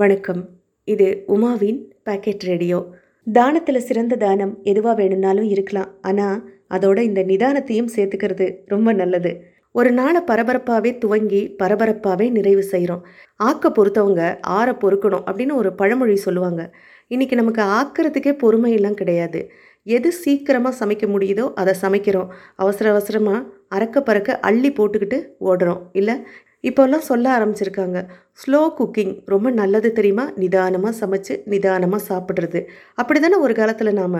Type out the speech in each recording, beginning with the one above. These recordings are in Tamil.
வணக்கம். இது உமாவின் பாக்கெட் ரேடியோ. தானத்தில் சிறந்த தானம் எதுவாக வேணும்னாலும் இருக்கலாம். ஆனால் அதோட இந்த நிதானத்தையும் சேர்த்துக்கிறது ரொம்ப நல்லது. ஒரு நாளை பரபரப்பாகவே துவங்கி பரபரப்பாகவே நிறைவு செய்கிறோம் ஆக்க பொறுத்தவங்க ஆற பொறுக்கணும் அப்படின்னு ஒரு பழமொழி சொல்லுவாங்க. இன்றைக்கி நமக்கு ஆக்கிறதுக்கே பொறுமையெல்லாம் கிடையாது. எது சீக்கிரமாக சமைக்க முடியுதோ அதை சமைக்கிறோம். அவசர அவசரமாக அறக்க பறக்க அள்ளி போட்டுக்கிட்டு ஓடுறோம். இல்லை இப்போல்லாம் சொல்ல ஆரம்பிச்சிருக்காங்க. ஸ்லோ குக்கிங் ரொம்ப நல்லது தெரியுமா? நிதானமாக சமைச்சு நிதானமாக சாப்பிட்றது. அப்படி தானே ஒரு காலத்தில் நாம்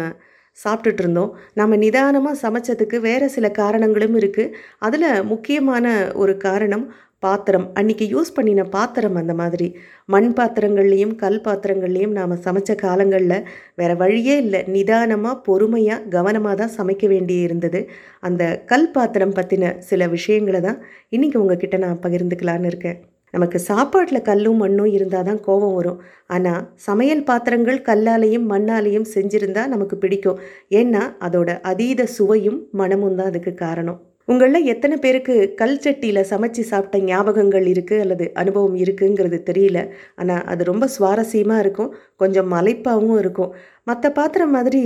சாப்பிட்டுட்டு இருந்தோம். நம்ம நிதானமாக சமைச்சதுக்கு வேறு சில காரணங்களும் இருக்குது அதில் முக்கியமான ஒரு காரணம் பாத்திரம். அன்றைக்கி யூஸ் பண்ணின பாத்திரம் அந்த மாதிரி. மண் பாத்திரங்கள்லேயும் கல் பாத்திரங்கள்லேயும் நாம் சமைச்ச காலங்களில் வேறு வழியே இல்லை. நிதானமாக பொறுமையாக கவனமாக தான் சமைக்க வேண்டி இருந்தது. அந்த கல் பாத்திரம் பற்றின சில விஷயங்களை தான் இன்றைக்கி உங்ககிட்ட நான் பகிர்ந்துக்கலான்னு இருக்கேன். நமக்கு சாப்பாட்டில் கல்லும் மண்ணும் இருந்தால் தான் கோபம் வரும். ஆனால் சமையல் பாத்திரங்கள் கல்லாலையும் மண்ணாலையும் செஞ்சுருந்தா நமக்கு பிடிக்கும். ஏன்னா அதோட அதீத சுவையும் மனமும் தான் அதுக்கு காரணம். உங்களில் எத்தனை பேருக்கு கல் சட்டியில் சமைச்சு சாப்பிட்ட ஞாபகங்கள் இருக்குது அல்லது அனுபவம் இருக்குங்கிறது தெரியல. ஆனால் அது ரொம்ப சுவாரஸ்யமாக இருக்கும். கொஞ்சம் மலைப்பாகவும் இருக்கும். மற்ற பாத்திரம் மாதிரி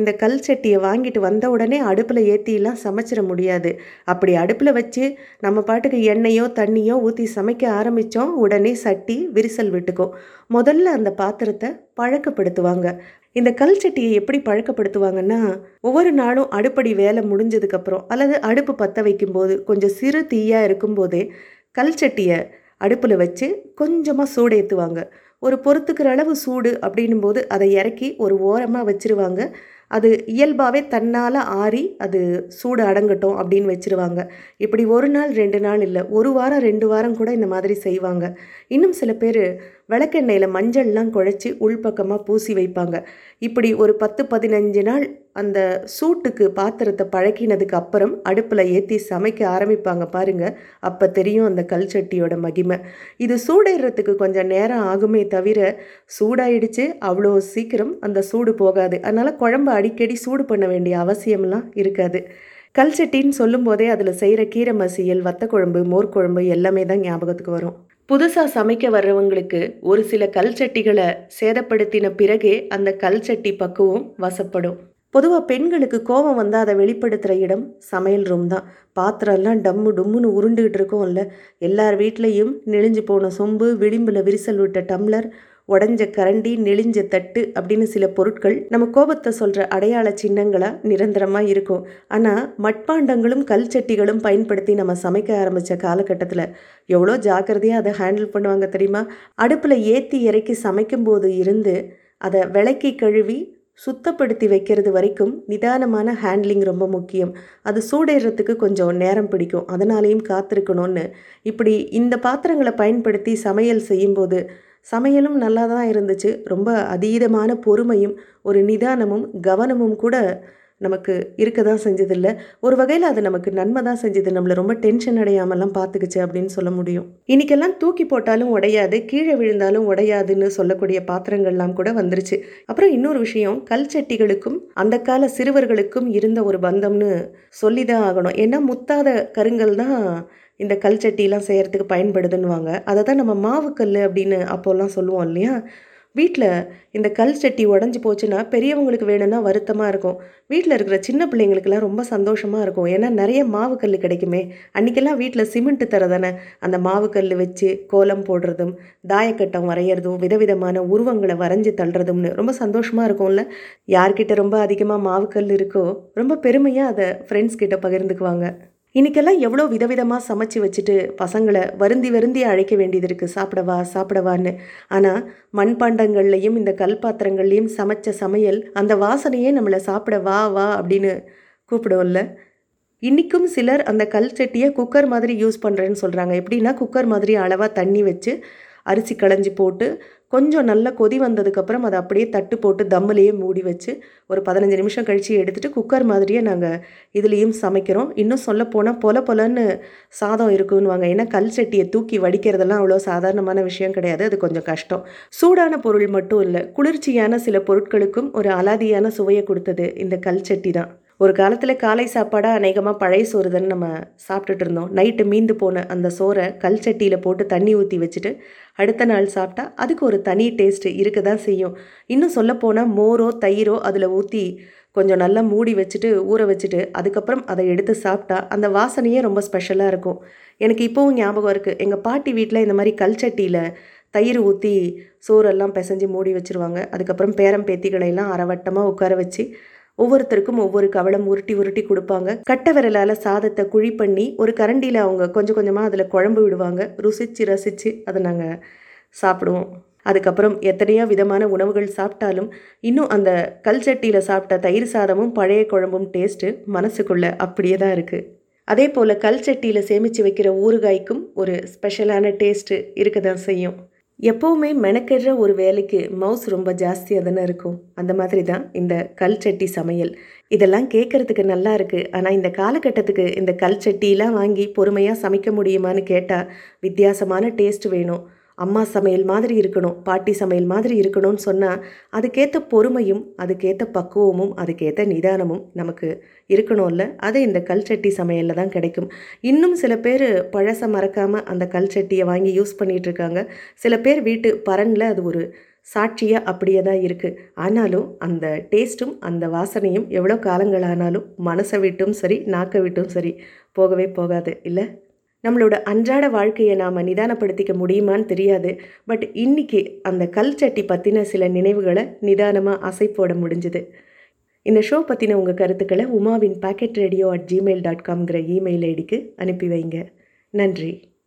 இந்த கல் சட்டியை வாங்கிட்டு வந்த உடனே அடுப்பில் ஏற்றிலாம் சமைச்சிட முடியாது. அப்படி அடுப்பில் வச்சு நம்ம பாட்டுக்கு எண்ணெயோ தண்ணியோ ஊற்றி சமைக்க ஆரம்பித்தோம் உடனே சட்டி விரிசல் விட்டுக்கும். முதல்ல அந்த பாத்திரத்தை பழக்கப்படுத்துவாங்க. இந்த கல் சட்டியை எப்படி பழக்கப்படுத்துவாங்கன்னா ஒவ்வொரு நாளும் அடுப்படி வேலை முடிஞ்சதுக்கப்புறம் அல்லது அடுப்பு பற்ற வைக்கும்போது கொஞ்சம் சிறு தீயாக இருக்கும்போதே கல் சட்டியை அடுப்பில் வச்சு கொஞ்சமாக சூடேற்றுவாங்க ஒரு பொறுத்துக்கிற அளவு சூடு அப்படின்னும் போது அதை இறக்கி ஒரு ஓரமாக வச்சுருவாங்க. அது இயல்பாகவே தன்னால் ஆறி அது சூடு அடங்கட்டும் அப்படின்னு வச்சுருவாங்க. இப்படி ஒரு நாள் ரெண்டு நாள் இல்லை ஒரு வாரம் ரெண்டு வாரம் கூட இந்த மாதிரி செய்வாங்க. இன்னும் சில பேர் விளக்கெண்ணெயில் மஞ்சள்லாம் குழைச்சி உள்பக்கமாக பூசி வைப்பாங்க. இப்படி ஒரு பத்து பதினஞ்சு நாள் அந்த சூட்டுக்கு பாத்திரத்தை பழக்கினதுக்கு அப்புறம் அடுப்பில் ஏற்றி சமைக்க ஆரம்பிப்பாங்க பாருங்க. அப்போ தெரியும் அந்த கல் சட்டியோட மகிமை. இது சூடேறதுக்கு கொஞ்சம் நேரம் ஆகுமே தவிர சூடாயிடுச்சு அவ்வளோ சீக்கிரம் அந்த சூடு போகாது. அதனால் குழம்பு அடிக்கடி சூடு பண்ண வேண்டிய அவசியம்லாம் இருக்காது. கல் சட்டின்னு அதில் செய்கிற கீரை மசியல் வத்த குழம்பு மோர் குழம்பு எல்லாமே தான் ஞாபகத்துக்கு வரும். புதுசாக சமைக்க வர்றவங்களுக்கு ஒரு சில கல் சட்டிகளை சேதப்படுத்தின பிறகே அந்த கல் சட்டி பக்குவம் வசப்படும். பொதுவாக பெண்களுக்கு கோபம் வந்தால் அதை வெளிப்படுத்துகிற இடம் சமையல் ரூம் தான். பாத்திரம்லாம் டம்மு டும்முன்னு உருண்டுகிட்டு இருக்கோம்ல. எல்லார் வீட்லேயும் நெளிஞ்சு போன சொம்பு விளிம்பில் விரிசல் விட்ட டம்ளர் உடஞ்ச கரண்டி நெளிஞ்ச தட்டு அப்படின்னு சில பொருட்கள் நம்ம கோபத்தை சொல்கிற அடையாள சின்னங்களாக நிரந்தரமாக இருக்கும். ஆனால் மட்பாண்டங்களும் கல் சட்டிகளும் பயன்படுத்தி நம்ம சமைக்க ஆரம்பித்த காலகட்டத்தில் எவ்வளோ ஜாக்கிரதையாக அதை ஹேண்டில் பண்ணுவாங்க தெரியுமா? அடுப்பில் ஏற்றி இறக்கி சமைக்கும்போது இருந்து அதை விளக்கி கழுவி சுத்தப்படுத்தி வைக்கிறது வரைக்கும் நிதானமான ஹேண்ட்லிங் ரொம்ப முக்கியம். அது சூடேறதுக்கு கொஞ்சம் நேரம் பிடிக்கும். அதனாலேயும் காத்திருக்கணும்னு. இப்படி இந்த பாத்திரங்களை பயன்படுத்தி சமையல் செய்யும்போது சமையலும் நல்லா தான் இருந்துச்சு. ரொம்ப அதீதமான பொறுமையும் ஒரு நிதானமும் கவனமும் கூட நமக்கு இருக்க தான் செஞ்சதில்லை. ஒரு வகையில் அது நமக்கு நன்மை தான் செஞ்சது. நம்மளை ரொம்ப டென்ஷன் அடையாமலாம் பார்த்துக்குச்சு அப்படின்னு சொல்ல முடியும். இன்றைக்கெல்லாம் தூக்கி போட்டாலும் உடையாது கீழே விழுந்தாலும் உடையாதுன்னு சொல்லக்கூடிய பாத்திரங்கள்லாம் கூட வந்துருச்சு. அப்புறம் இன்னொரு விஷயம் கல் சட்டிகளுக்கும் அந்த கால சிறுவர்களுக்கும் இருந்த ஒரு பந்தம்னு சொல்லி தான் ஆகணும். ஏன்னா முத்தாத கருங்கல் தான் இந்த கல் சட்டிலாம் செய்கிறதுக்கு பயன்படுதுன்னுவாங்க. அதை தான் நம்ம மாவுக்கல் அப்படின்னு அப்போல்லாம் சொல்லுவோம் இல்லையா? வீட்டில் இந்த கல் சட்டி உடஞ்சி போச்சுன்னா பெரியவங்களுக்கு வேணும்னா வருத்தமாக இருக்கும். வீட்டில் இருக்கிற சின்ன பிள்ளைங்களுக்கெல்லாம் ரொம்ப சந்தோஷமாக இருக்கும். ஏன்னா நிறைய மாவு கல் கிடைக்குமே. அன்றைக்கெல்லாம் வீட்டில் சிமெண்ட்டு தர தானே அந்த மாவு கல் வச்சு கோலம் போடுறதும் தாயக்கட்டம் வரைகிறதும் விதவிதமான உருவங்களை வரைஞ்சி தள்ளுறதும்னு ரொம்ப சந்தோஷமாக இருக்கும்ல? யார்கிட்ட ரொம்ப அதிகமாக மாவு கல் இருக்கோ ரொம்ப பெருமையாக அதை ஃப்ரெண்ட்ஸ் கிட்ட பகிர்ந்துக்குவாங்க. இன்றைக்கெல்லாம் எவ்வளோ விதவிதமாக சமைச்சு வச்சுட்டு பசங்களை வருந்தி வருந்தி அழைக்க வேண்டியது இருக்குது சாப்பிடவா சாப்பிடவான்னு. ஆனால் மண்பாண்டங்கள்லையும் இந்த கல் பாத்திரங்கள்லையும் சமைச்ச சமையல் அந்த வாசனையே நம்மளை சாப்பிட வா வா அப்படின்னு கூப்பிடுவோம்ல இன்றைக்கும் சிலர் அந்த கல் சட்டியை குக்கர் மாதிரி யூஸ் பண்ணுறேன்னு சொல்கிறாங்க எப்படின்னா குக்கர் மாதிரி அளவாக தண்ணி வச்சு அரிசி களைஞ்சி போட்டு கொஞ்சம் நல்லா கொதி வந்ததுக்கப்புறம் அதை அப்படியே தட்டு போட்டு தம்மிலேயே மூடி வச்சு ஒரு பதினஞ்சு நிமிஷம் கழித்து எடுத்துகிட்டு குக்கர் மாதிரியே நாங்கள் இதுலேயும் சமைக்கிறோம். இன்னும் சொல்லப்போனால் பொல பொலன்னு சாதம் இருக்குன்னுவாங்க. ஏன்னா கல் சட்டியை தூக்கி வடிக்கிறதெல்லாம் அவ்வளோ சாதாரணமான விஷயம் கிடையாது. அது கொஞ்சம் கஷ்டம். சூடான பொருள் மட்டும் இல்லை குளிர்ச்சியான சில பொருட்களுக்கும் ஒரு அலாதியான சுவையை கொடுத்தது இந்த கல் சட்டி தான். ஒரு காலத்தில் காலை சாப்பாடாக அநேகமாக பழைய சோறு தானே நம்ம சாப்பிட்டுட்டு இருந்தோம். நைட்டு மீந்து போன அந்த சோறை கல் சட்டியில் போட்டு தண்ணி ஊற்றி வச்சுட்டு அடுத்த நாள் சாப்பிட்டா அதுக்கு ஒரு தனி டேஸ்ட்டு இருக்க தான் செய்யும். இன்னும் சொல்லப்போனால் மோரோ தயிரோ அதில் ஊற்றி கொஞ்சம் நல்லா மூடி வச்சுட்டு ஊற வச்சுட்டு அதுக்கப்புறம் அதை எடுத்து சாப்பிட்டா அந்த வாசனையே ரொம்ப ஸ்பெஷலாக இருக்கும். எனக்கு இப்போவும் ஞாபகம் இருக்குது எங்கள் பாட்டி வீட்டில் இந்த மாதிரி கல் சட்டியில் தயிர் ஊற்றி சோறெல்லாம் பிசைஞ்சு மூடி வச்சுருவாங்க. அதுக்கப்புறம் பேரம் பேத்திகளையெல்லாம் அரவட்டமாக உட்கார வச்சு ஒவ்வொருத்தருக்கும் ஒவ்வொரு கவளம் உருட்டி உருட்டி கொடுப்பாங்க. கட்டை விரலால் சாதத்தை குழி பண்ணி ஒரு கரண்டியில் அவங்க கொஞ்சம் கொஞ்சமாக அதில் குழம்பு விடுவாங்க. ருசித்து ரசித்து அதை நாங்கள் சாப்பிடுவோம். அதுக்கப்புறம் எத்தனையோ விதமான உணவுகள் சாப்பிட்டாலும் இன்னும் அந்த கல் சட்டியில் சாப்பிட்ட தயிர் சாதமும் பழைய குழம்பும் டேஸ்ட்டு மனசுக்குள்ளே அப்படியே தான் இருக்குது அதே போல் கல் சட்டியில் சேமித்து வைக்கிற ஊறுகாய்க்கும் ஒரு ஸ்பெஷலான டேஸ்ட்டு இருக்க தான் செய்யும். எப்போவுமே மெனக்கெடுற ஒரு வேலைக்கு மவுஸ் ரொம்ப ஜாஸ்தியாக தானே இருக்கும். அந்த மாதிரி தான் இந்த கல் சட்டி சமையல். இதெல்லாம் கேட்குறதுக்கு நல்லா இருக்குது ஆனால் இந்த காலகட்டத்துக்கு இந்த கல் சட்டிலாம் வாங்கி பொறுமையாக சமைக்க முடியுமான்னு கேட்டால் வித்தியாசமான டேஸ்ட் வேணும். அம்மா சமையல் மாதிரி இருக்கணும் பாட்டி சமையல் மாதிரி இருக்கணும்னு சொன்னால் அதுக்கேற்ற பொறுமையும் அதுக்கேற்ற பக்குவமும் அதுக்கேற்ற நிதானமும் நமக்கு இருக்கணும்ல. அது இந்த கல் சட்டி சமையலில் தான் கிடைக்கும். இன்னும் சில பேர் பழசை மறக்காமல் அந்த கல் சட்டியை வாங்கி யூஸ் பண்ணிகிட்ருக்காங்க சில பேர் வீட்டு பரனில் அது ஒரு சாட்சியாக அப்படியே தான் இருக்குது ஆனாலும் அந்த டேஸ்ட்டும் அந்த வாசனையும் எவ்வளோ காலங்கள் ஆனாலும் மனசை விட்டும் சரி நாக்கை விட்டும் சரி போகவே போகாது. இல்லை? நம்மளோட அன்றாட வாழ்க்கையை நாம் நிதானப்படுத்திக்க முடியுமான்னு தெரியாது. பட் இன்னைக்கு அந்த கல் சட்டி பற்றின சில நினைவுகளை நிதானமாக அசை போட முடிஞ்சுது. இந்த ஷோ பற்றின உங்கள் கருத்துக்களை உமாவின் pocket radio at gmail dot காம்ங்கிற email ஐடிக்கு அனுப்பி வைங்க. நன்றி.